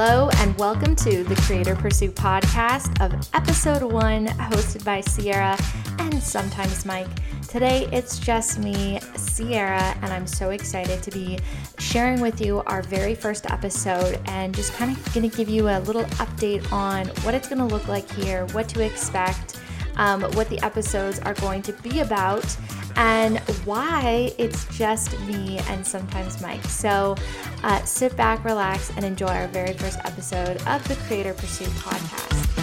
Hello, and welcome to the Creator Pursuit podcast of episode one, hosted by Cierra and sometimes Mike. Today it's just me, Cierra, and I'm so excited to be sharing with you our very first episode and just kind of going to give you a little update on what it's going to look like here, what to expect, um, what the episodes are going to be about and why it's just me and sometimes Mike. So uh, sit back, relax, and enjoy our very first episode of the Creator Pursuit podcast.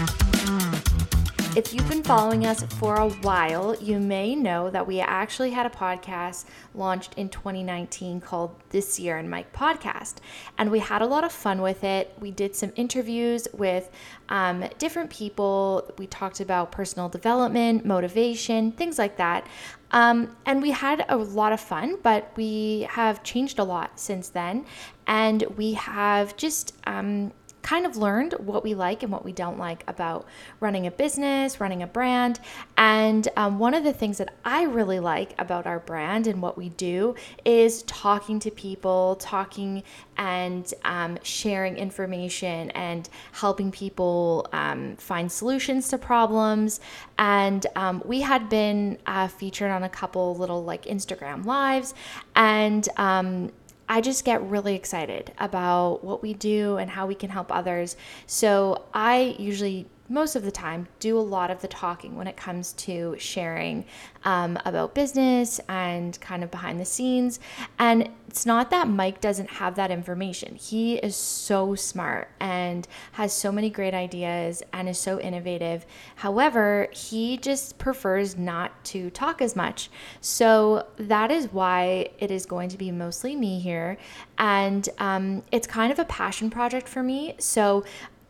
If you've been following us for a while, you may know that we actually had a podcast launched in 2019 called the Cierra and Mike Podcast. And we had a lot of fun with it. We did some interviews with um, different people. We talked about personal development, motivation, things like that. Um, and we had a lot of fun, but we have changed a lot since then. And we have just um, kind of learned what we like and what we don't like about running a business, running a brand. And um, one of the things that I really like about our brand and what we do is talking to people, talking and um, sharing information and helping people um, find solutions to problems. And um, we had been uh, featured on a couple little like Instagram lives and um, I just get really excited about what we do and how we can help others. So I usually most of the time do a lot of the talking when it comes to sharing um, about business and kind of behind the scenes. And it's not that Mike doesn't have that information. He is so smart and has so many great ideas and is so innovative. However, he just prefers not to talk as much. So that is why it is going to be mostly me here. And um, it's kind of a passion project for me. So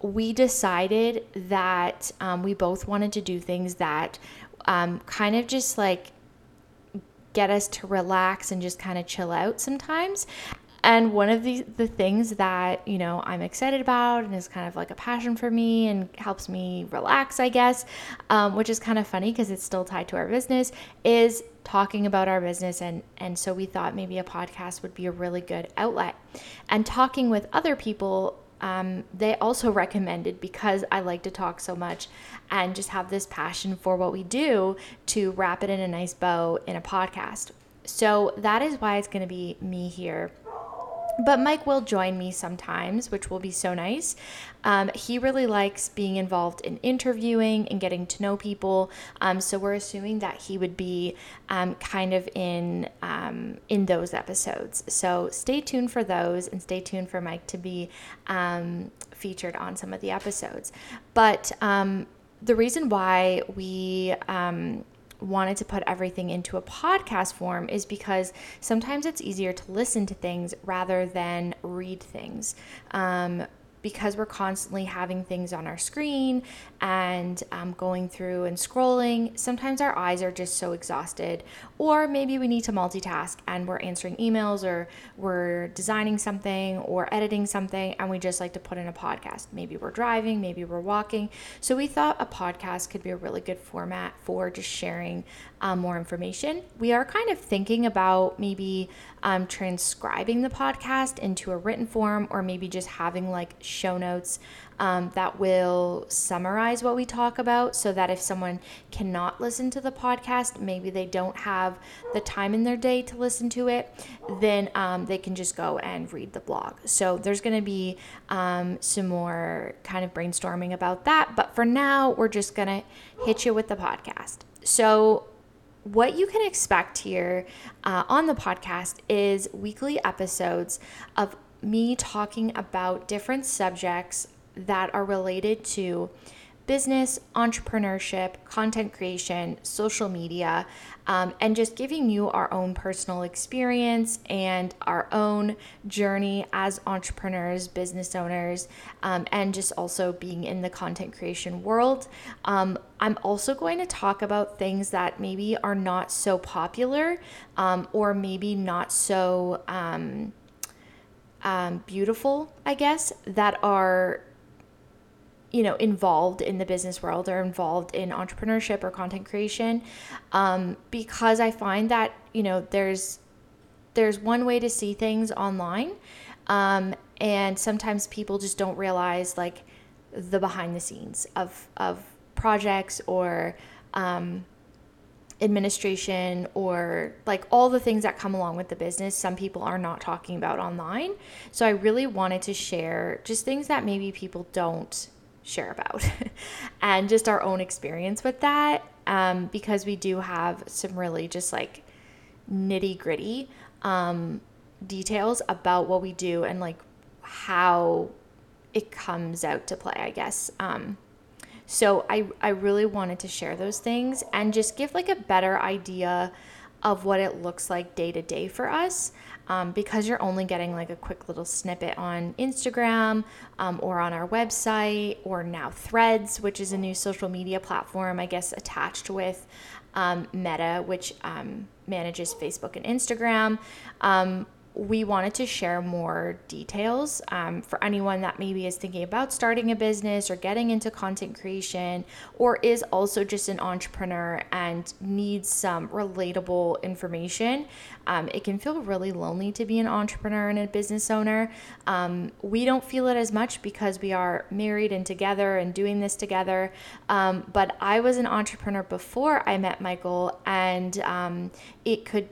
we decided that um, we both wanted to do things that um, kind of just like get us to relax and just kind of chill out sometimes. And one of the, the things that, you know, I'm excited about and is kind of like a passion for me and helps me relax, I guess, um, which is kind of funny because it's still tied to our business, is talking about our business. And, and so we thought maybe a podcast would be a really good outlet. And talking with other people um, they also recommended because I like to talk so much and just have this passion for what we do to wrap it in a nice bow in a podcast. So that is why it's going to be me here but Mike will join me sometimes, which will be so nice. Um, he really likes being involved in interviewing and getting to know people. Um, so we're assuming that he would be um, kind of in um, in those episodes. So stay tuned for those, and stay tuned for Mike to be um, featured on some of the episodes. But um, the reason why we wanted to put everything into a podcast form is because sometimes it's easier to listen to things rather than read things. Um, because we're constantly having things on our screen and um, going through and scrolling, sometimes our eyes are just so exhausted. Or maybe we need to multitask and we're answering emails or we're designing something or editing something and we just like to put in a podcast. Maybe we're driving, maybe we're walking. So we thought a podcast could be a really good format for just sharing um, more information. We are kind of thinking about maybe um, transcribing the podcast into a written form or maybe just having like show notes um, that will summarize what we talk about so that if someone cannot listen to the podcast, maybe they don't have the time in their day to listen to it, then um, they can just go and read the blog. So there's going to be um, some more kind of brainstorming about that. But for now, we're just going to hit you with the podcast. So what you can expect here uh, on the podcast is weekly episodes of me talking about different subjects that are related to business, entrepreneurship, content creation, social media, um, and just giving you our own personal experience and our own journey as entrepreneurs, business owners, um, and just also being in the content creation world. Um, I'm also going to talk about things that maybe are not so popular um, or maybe not so. Um, beautiful, I guess, that are you know involved in the business world or involved in entrepreneurship or content creation. Um, because i find that you know there's there's one way to see things online um, and sometimes people just don't realize like the behind the scenes of of projects or um, administration or like all the things that come along with the business some people are not talking about online so i really wanted to share just things that maybe people don't share about and just our own experience with that um, because we do have some really just like nitty gritty um, details about what we do and like how it comes out to play, I guess. Um, so I, I really wanted to share those things and just give like a better idea of what it looks like day to day for us um, because you're only getting like a quick little snippet on Instagram um, or on our website or now Threads, which is a new social media platform, I guess, attached with um, Meta, which um, manages Facebook and Instagram. We wanted to share more details um, for anyone that maybe is thinking about starting a business or getting into content creation or is also just an entrepreneur and needs some relatable information. Um, it can feel really lonely to be an entrepreneur and a business owner. Um, we don't feel it as much because we are married and together and doing this together. Um, but I was an entrepreneur before I met Michael, and um, it could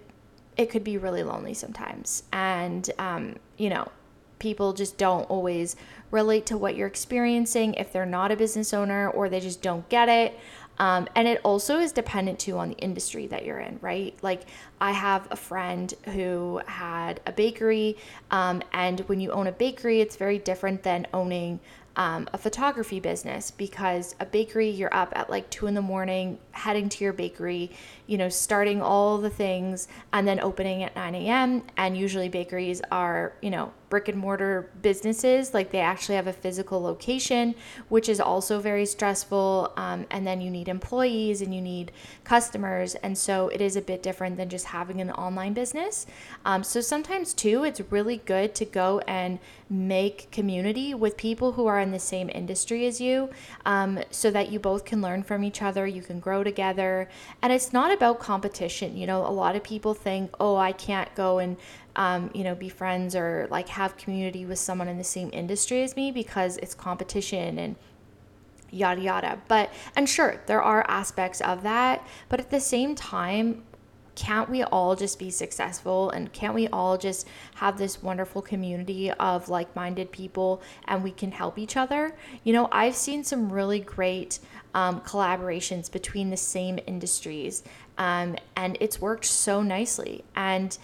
it could be really lonely sometimes. And, um, you know, people just don't always relate to what you're experiencing if they're not a business owner or they just don't get it. Um, and it also is dependent too on the industry that you're in, right? Like, I have a friend who had a bakery, um, and when you own a bakery, it's very different than owning um, a photography business because a bakery, you're up at like two in the morning, heading to your bakery, you know, starting all the things and then opening at 9 a.m. And usually bakeries are, you know, brick and mortar businesses. Like they actually have a physical location, which is also very stressful. Um, and then you need employees and you need customers. And so it is a bit different than just having an online business. Um, so sometimes, too, it's really good to go and make community with people who are in the same industry as you um, so that you both can learn from each other, you can grow together. And it's not about competition. You know, a lot of people think, oh, I can't go and um, you know, be friends or like have community with someone in the same industry as me because it's competition and yada yada. But, and sure, there are aspects of that. But at the same time, can't we all just be successful and can't we all just have this wonderful community of like minded people and we can help each other? You know, I've seen some really great um, collaborations between the same industries um, and it's worked so nicely. And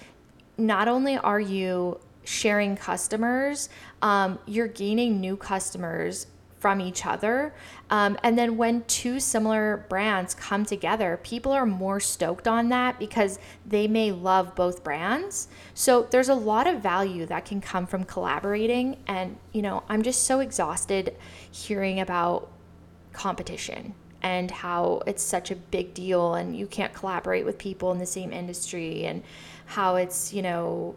not only are you sharing customers, um, you're gaining new customers from each other. Um, and then when two similar brands come together, people are more stoked on that because they may love both brands. So there's a lot of value that can come from collaborating. And, you know, I'm just so exhausted hearing about competition and how it's such a big deal and you can't collaborate with people in the same industry and how it's, you know,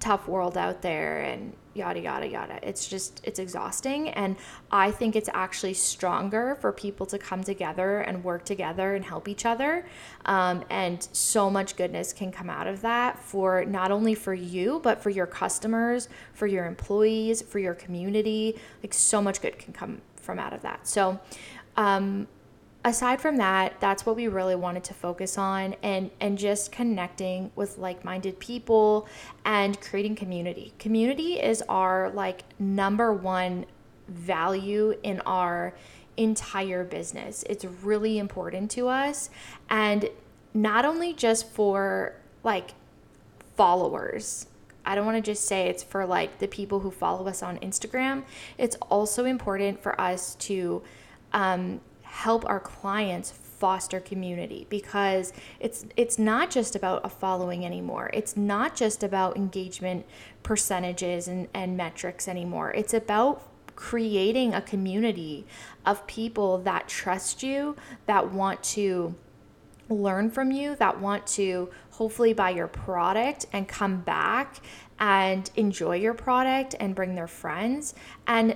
tough world out there and yada yada yada. It's just it's exhausting and I think it's actually stronger for people to come together and work together and help each other. Um, and so much goodness can come out of that for not only for you but for your customers, for your employees, for your community. Like so much good can come from out of that. So um, aside from that, that's what we really wanted to focus on and and just connecting with like-minded people and creating community. Community is our like number one value in our entire business. It's really important to us and not only just for like followers. I don't want to just say it's for like the people who follow us on Instagram. It's also important for us to um, help our clients foster community because it's it's not just about a following anymore. It's not just about engagement percentages and, and metrics anymore. It's about creating a community of people that trust you, that want to learn from you, that want to hopefully buy your product and come back and enjoy your product and bring their friends. And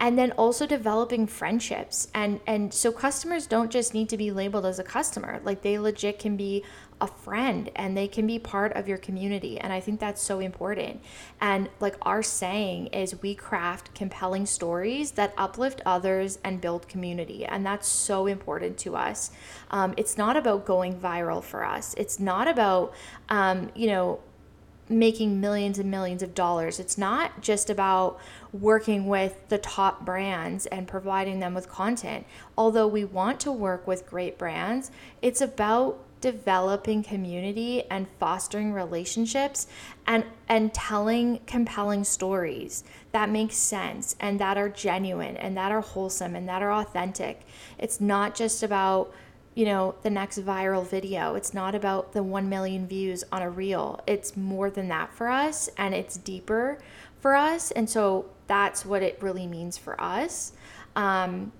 and then also developing friendships and and so customers don't just need to be labeled as a customer like they legit can be a friend and they can be part of your community. And I think that's so important. And like our saying is, we craft compelling stories that uplift others and build community. And that's so important to us. Um, it's not about going viral for us, it's not about, um, you know, making millions and millions of dollars. It's not just about working with the top brands and providing them with content. Although we want to work with great brands, it's about developing community and fostering relationships and and telling compelling stories that make sense and that are genuine and that are wholesome and that are authentic. It's not just about you know, the next viral video. It's not about the 1 million views on a reel. It's more than that for us and it's deeper for us. And so that's what it really means for us. Um,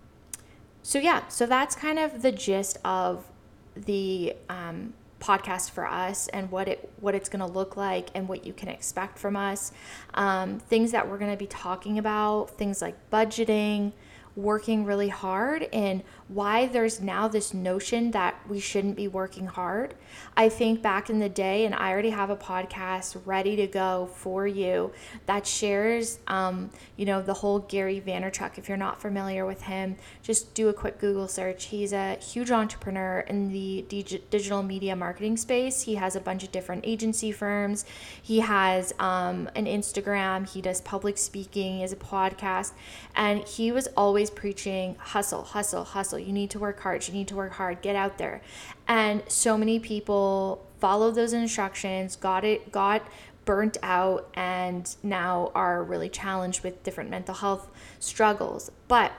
so, yeah, so that's kind of the gist of the um, podcast for us and what it what it's going to look like and what you can expect from us. Um, things that we're going to be talking about, things like budgeting, working really hard and why there's now this notion that we shouldn't be working hard. I think back in the day, and I already have a podcast ready to go for you that shares, um, you know, the whole Gary Vaynerchuk. If you're not familiar with him, just do a quick Google search. He's a huge entrepreneur in the digital media marketing space. He has a bunch of different agency firms. He has um, an Instagram. He does public speaking. He has a podcast, and he was always preaching hustle, hustle, hustle you need to work hard. You need to work hard. Get out there. And so many people followed those instructions, got it, got burnt out, and now are really challenged with different mental health struggles. But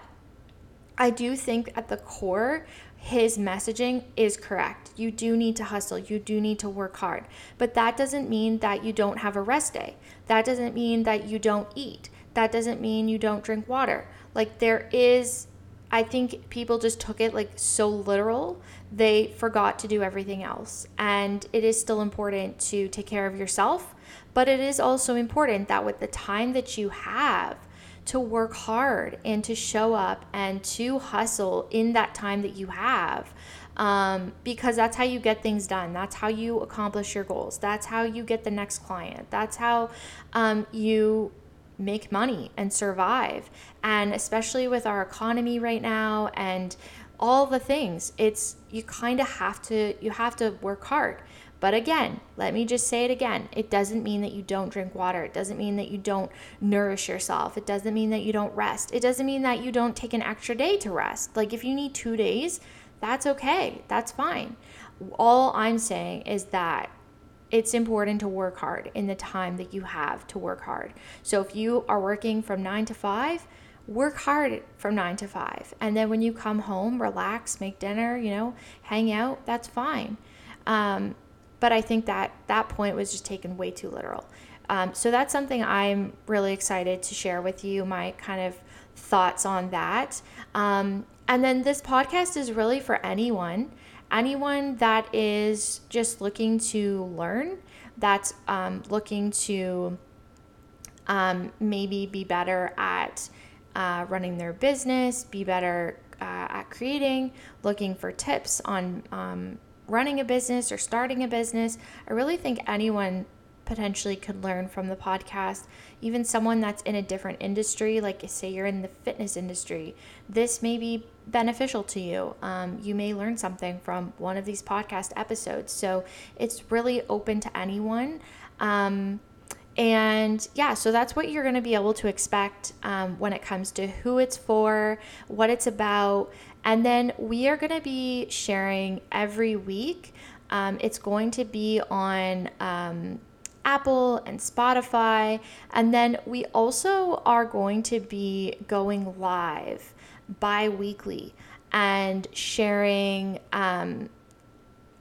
I do think at the core, his messaging is correct. You do need to hustle. You do need to work hard. But that doesn't mean that you don't have a rest day. That doesn't mean that you don't eat. That doesn't mean you don't drink water. Like there is I think people just took it like so literal, they forgot to do everything else. And it is still important to take care of yourself, but it is also important that with the time that you have to work hard and to show up and to hustle in that time that you have. Um, because that's how you get things done. That's how you accomplish your goals. That's how you get the next client. That's how um, you make money and survive. And especially with our economy right now and all the things, it's you kind of have to you have to work hard. But again, let me just say it again. It doesn't mean that you don't drink water. It doesn't mean that you don't nourish yourself. It doesn't mean that you don't rest. It doesn't mean that you don't take an extra day to rest. Like if you need 2 days, that's okay. That's fine. All I'm saying is that it's important to work hard in the time that you have to work hard. So if you are working from nine to five, work hard from nine to five. And then when you come home, relax, make dinner, you know, hang out, that's fine. Um, but I think that that point was just taken way too literal. Um, so that's something I'm really excited to share with you, my kind of thoughts on that. Um, and then this podcast is really for anyone anyone that is just looking to learn, that's um, looking to um, maybe be better at uh, running their business, be better uh, at creating, looking for tips on um, running a business or starting a business. I really think anyone potentially could learn from the podcast. Even someone that's in a different industry, like say you're in the fitness industry, this may be beneficial to you. Um, you may learn something from one of these podcast episodes. So it's really open to anyone. Um, and yeah, so that's what you're going to be able to expect um, when it comes to who it's for, what it's about. And then we are going to be sharing every week. Um, it's going to be on um, Apple and Spotify. And then we also are going to be going live bi weekly and sharing um,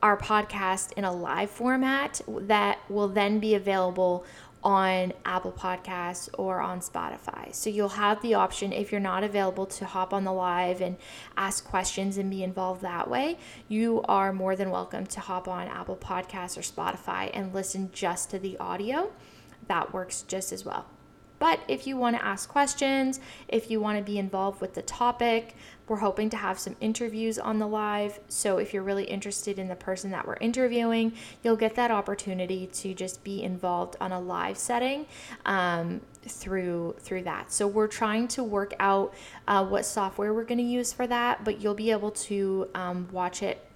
our podcast in a live format that will then be available on Apple Podcasts or on Spotify. So you'll have the option if you're not available to hop on the live and ask questions and be involved that way, you are more than welcome to hop on Apple Podcasts or Spotify and listen just to the audio. That works just as well. but if you want to ask questions, if you want to be involved with the topic, we're hoping to have some interviews on the live. So if you're really interested in the person that we're interviewing, you'll get that opportunity to just be involved on a live setting. Um, through through that so we're trying to work out uh, what software we're going to use for that but you'll be able to um, watch it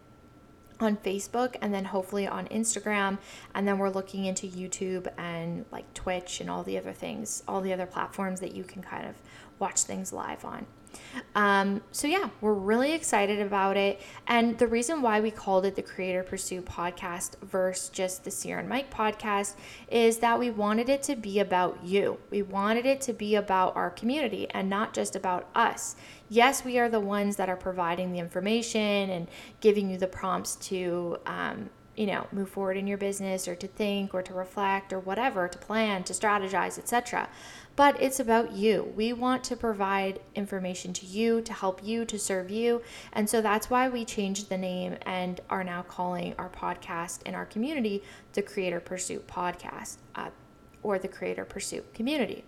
on Facebook and then hopefully on Instagram. And then we're looking into YouTube and like Twitch and all the other things, all the other platforms that you can kind of watch things live on. Um, so, yeah, we're really excited about it. And the reason why we called it the Creator Pursuit podcast versus just the Cierra and Mike podcast is that we wanted it to be about you. We wanted it to be about our community and not just about us. Yes, we are the ones that are providing the information and giving you the prompts to, um, you know, move forward in your business or to think or to reflect or whatever, to plan, to strategize, etc but it's about you. We want to provide information to you, to help you, to serve you. And so that's why we changed the name and are now calling our podcast and our community the Creator Pursuit Podcast uh, or the Creator Pursuit Community.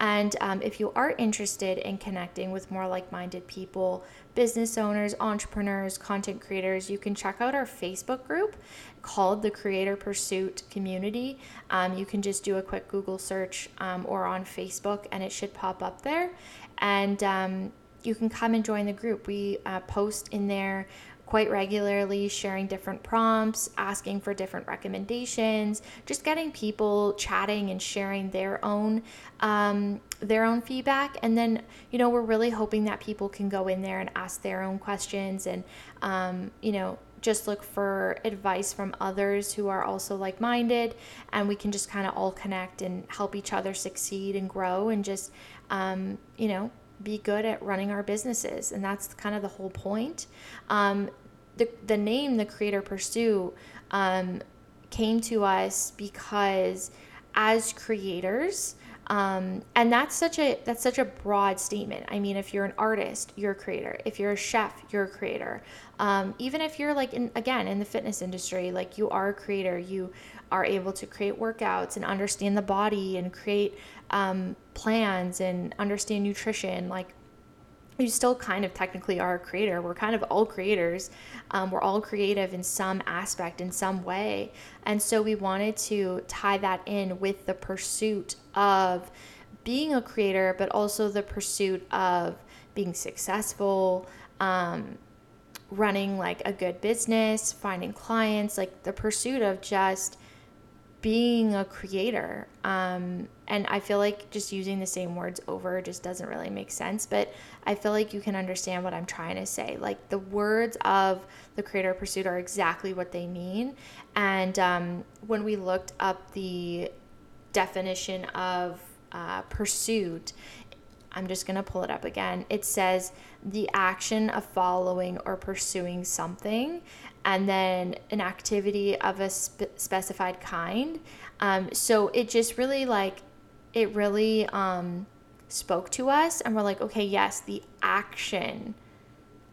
And um, if you are interested in connecting with more like minded people, business owners, entrepreneurs, content creators, you can check out our Facebook group called the Creator Pursuit Community. Um, you can just do a quick Google search um, or on Facebook and it should pop up there. And um, you can come and join the group. We uh, post in there quite regularly, sharing different prompts, asking for different recommendations, just getting people chatting and sharing their own um, their own feedback. And then, you know, we're really hoping that people can go in there and ask their own questions and, um, you know, just look for advice from others who are also like minded, and we can just kind of all connect and help each other succeed and grow and just, um, you know, be good at running our businesses. And that's kind of the whole point. Um, the, the name, the Creator Pursuit, um, came to us because as creators, um, and that's such a that's such a broad statement. I mean, if you're an artist, you're a creator. If you're a chef, you're a creator. Um, even if you're like in again in the fitness industry, like you are a creator. You are able to create workouts and understand the body and create um, plans and understand nutrition. Like you still kind of technically are a creator. We're kind of all creators. Um, we're all creative in some aspect, in some way. And so we wanted to tie that in with the pursuit of being a creator, but also the pursuit of being successful, um, running like a good business, finding clients, like the pursuit of just being a creator. Um, and I feel like just using the same words over just doesn't really make sense, but I feel like you can understand what I'm trying to say. Like the words of the creator pursuit are exactly what they mean. And um, when we looked up the definition of uh, pursuit, I'm just going to pull it up again. It says the action of following or pursuing something and then an activity of a spe- specified kind. Um, so it just really like, it really um, spoke to us, and we're like, okay, yes, the action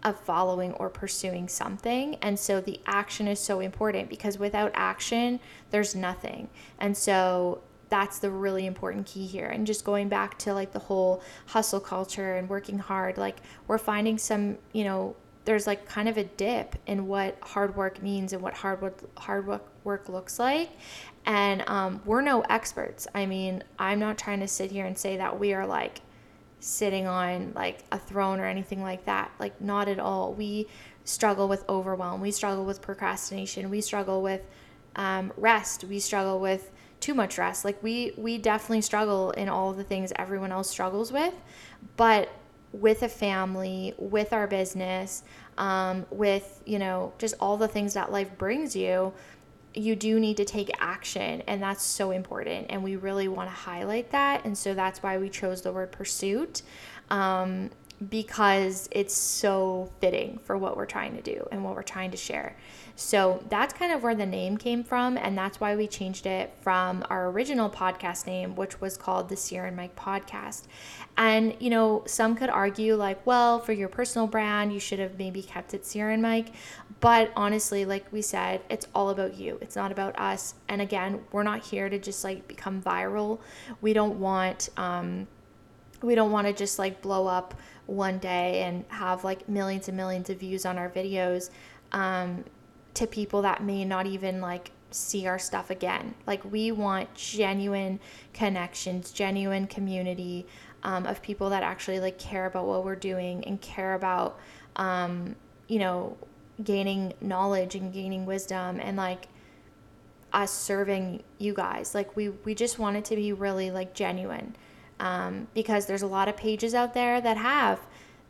of following or pursuing something. And so the action is so important because without action, there's nothing. And so that's the really important key here. And just going back to like the whole hustle culture and working hard, like we're finding some, you know, there's like kind of a dip in what hard work means and what hard work, hard work, work looks like. And um, we're no experts. I mean, I'm not trying to sit here and say that we are like sitting on like a throne or anything like that. Like, not at all. We struggle with overwhelm. We struggle with procrastination. We struggle with um, rest. We struggle with too much rest. Like we we definitely struggle in all the things everyone else struggles with, but with a family, with our business, um, with you know just all the things that life brings you, you do need to take action, and that's so important. And we really want to highlight that, and so that's why we chose the word pursuit. Um, because it's so fitting for what we're trying to do and what we're trying to share. So that's kind of where the name came from, and that's why we changed it from our original podcast name, which was called the Cierra and Mike Podcast. And you know, some could argue like, well, for your personal brand, you should have maybe kept it Cierra and Mike. But honestly, like we said, it's all about you. It's not about us. And again, we're not here to just like become viral. We don't want um, we don't want to just like blow up one day and have like millions and millions of views on our videos. Um, to people that may not even like see our stuff again. Like we want genuine connections, genuine community um, of people that actually like care about what we're doing and care about, um, you know, gaining knowledge and gaining wisdom and like us serving you guys. Like we we just want it to be really like genuine um, because there's a lot of pages out there that have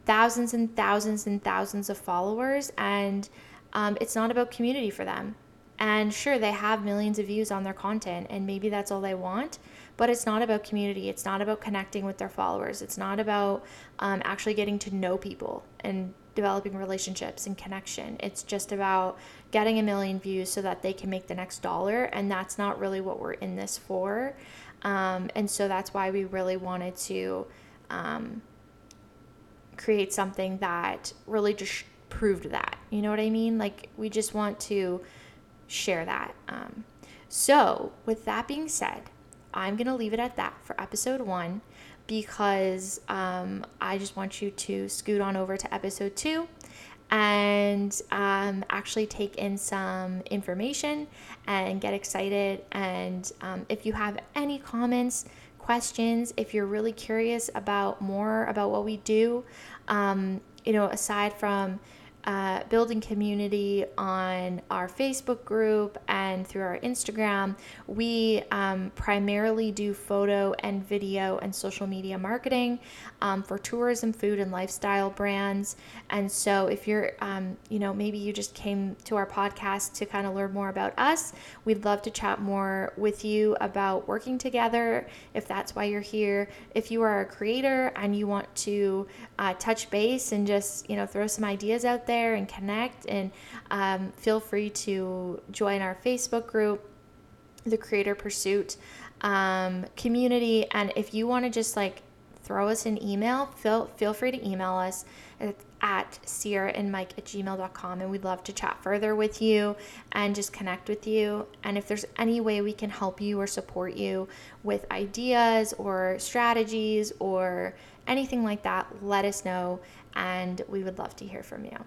thousands and thousands and thousands of followers and um, it's not about community for them. And sure, they have millions of views on their content, and maybe that's all they want, but it's not about community. It's not about connecting with their followers. It's not about um, actually getting to know people and developing relationships and connection. It's just about getting a million views so that they can make the next dollar, and that's not really what we're in this for. Um, and so that's why we really wanted to um, create something that really just proved that. You know what I mean? Like, we just want to share that. Um, so, with that being said, I'm going to leave it at that for episode one because um, I just want you to scoot on over to episode two and um, actually take in some information and get excited. And um, if you have any comments, questions, if you're really curious about more about what we do, um, you know, aside from uh, building community on our Facebook group and through our Instagram. We um, primarily do photo and video and social media marketing um, for tourism, food, and lifestyle brands. And so, if you're, um, you know, maybe you just came to our podcast to kind of learn more about us, we'd love to chat more with you about working together if that's why you're here. If you are a creator and you want to uh, touch base and just, you know, throw some ideas out there there and connect. And um, feel free to join our Facebook group, the Creator Pursuit um, community. And if you want to just like throw us an email, feel, feel free to email us at, at Cierra and Mike at gmail.com. And we'd love to chat further with you and just connect with you. And if there's any way we can help you or support you with ideas or strategies or anything like that, let us know. And we would love to hear from you.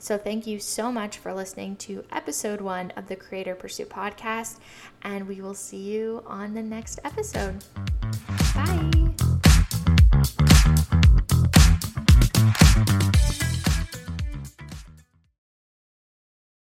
So, thank you so much for listening to episode one of the Creator Pursuit podcast, and we will see you on the next episode. Bye.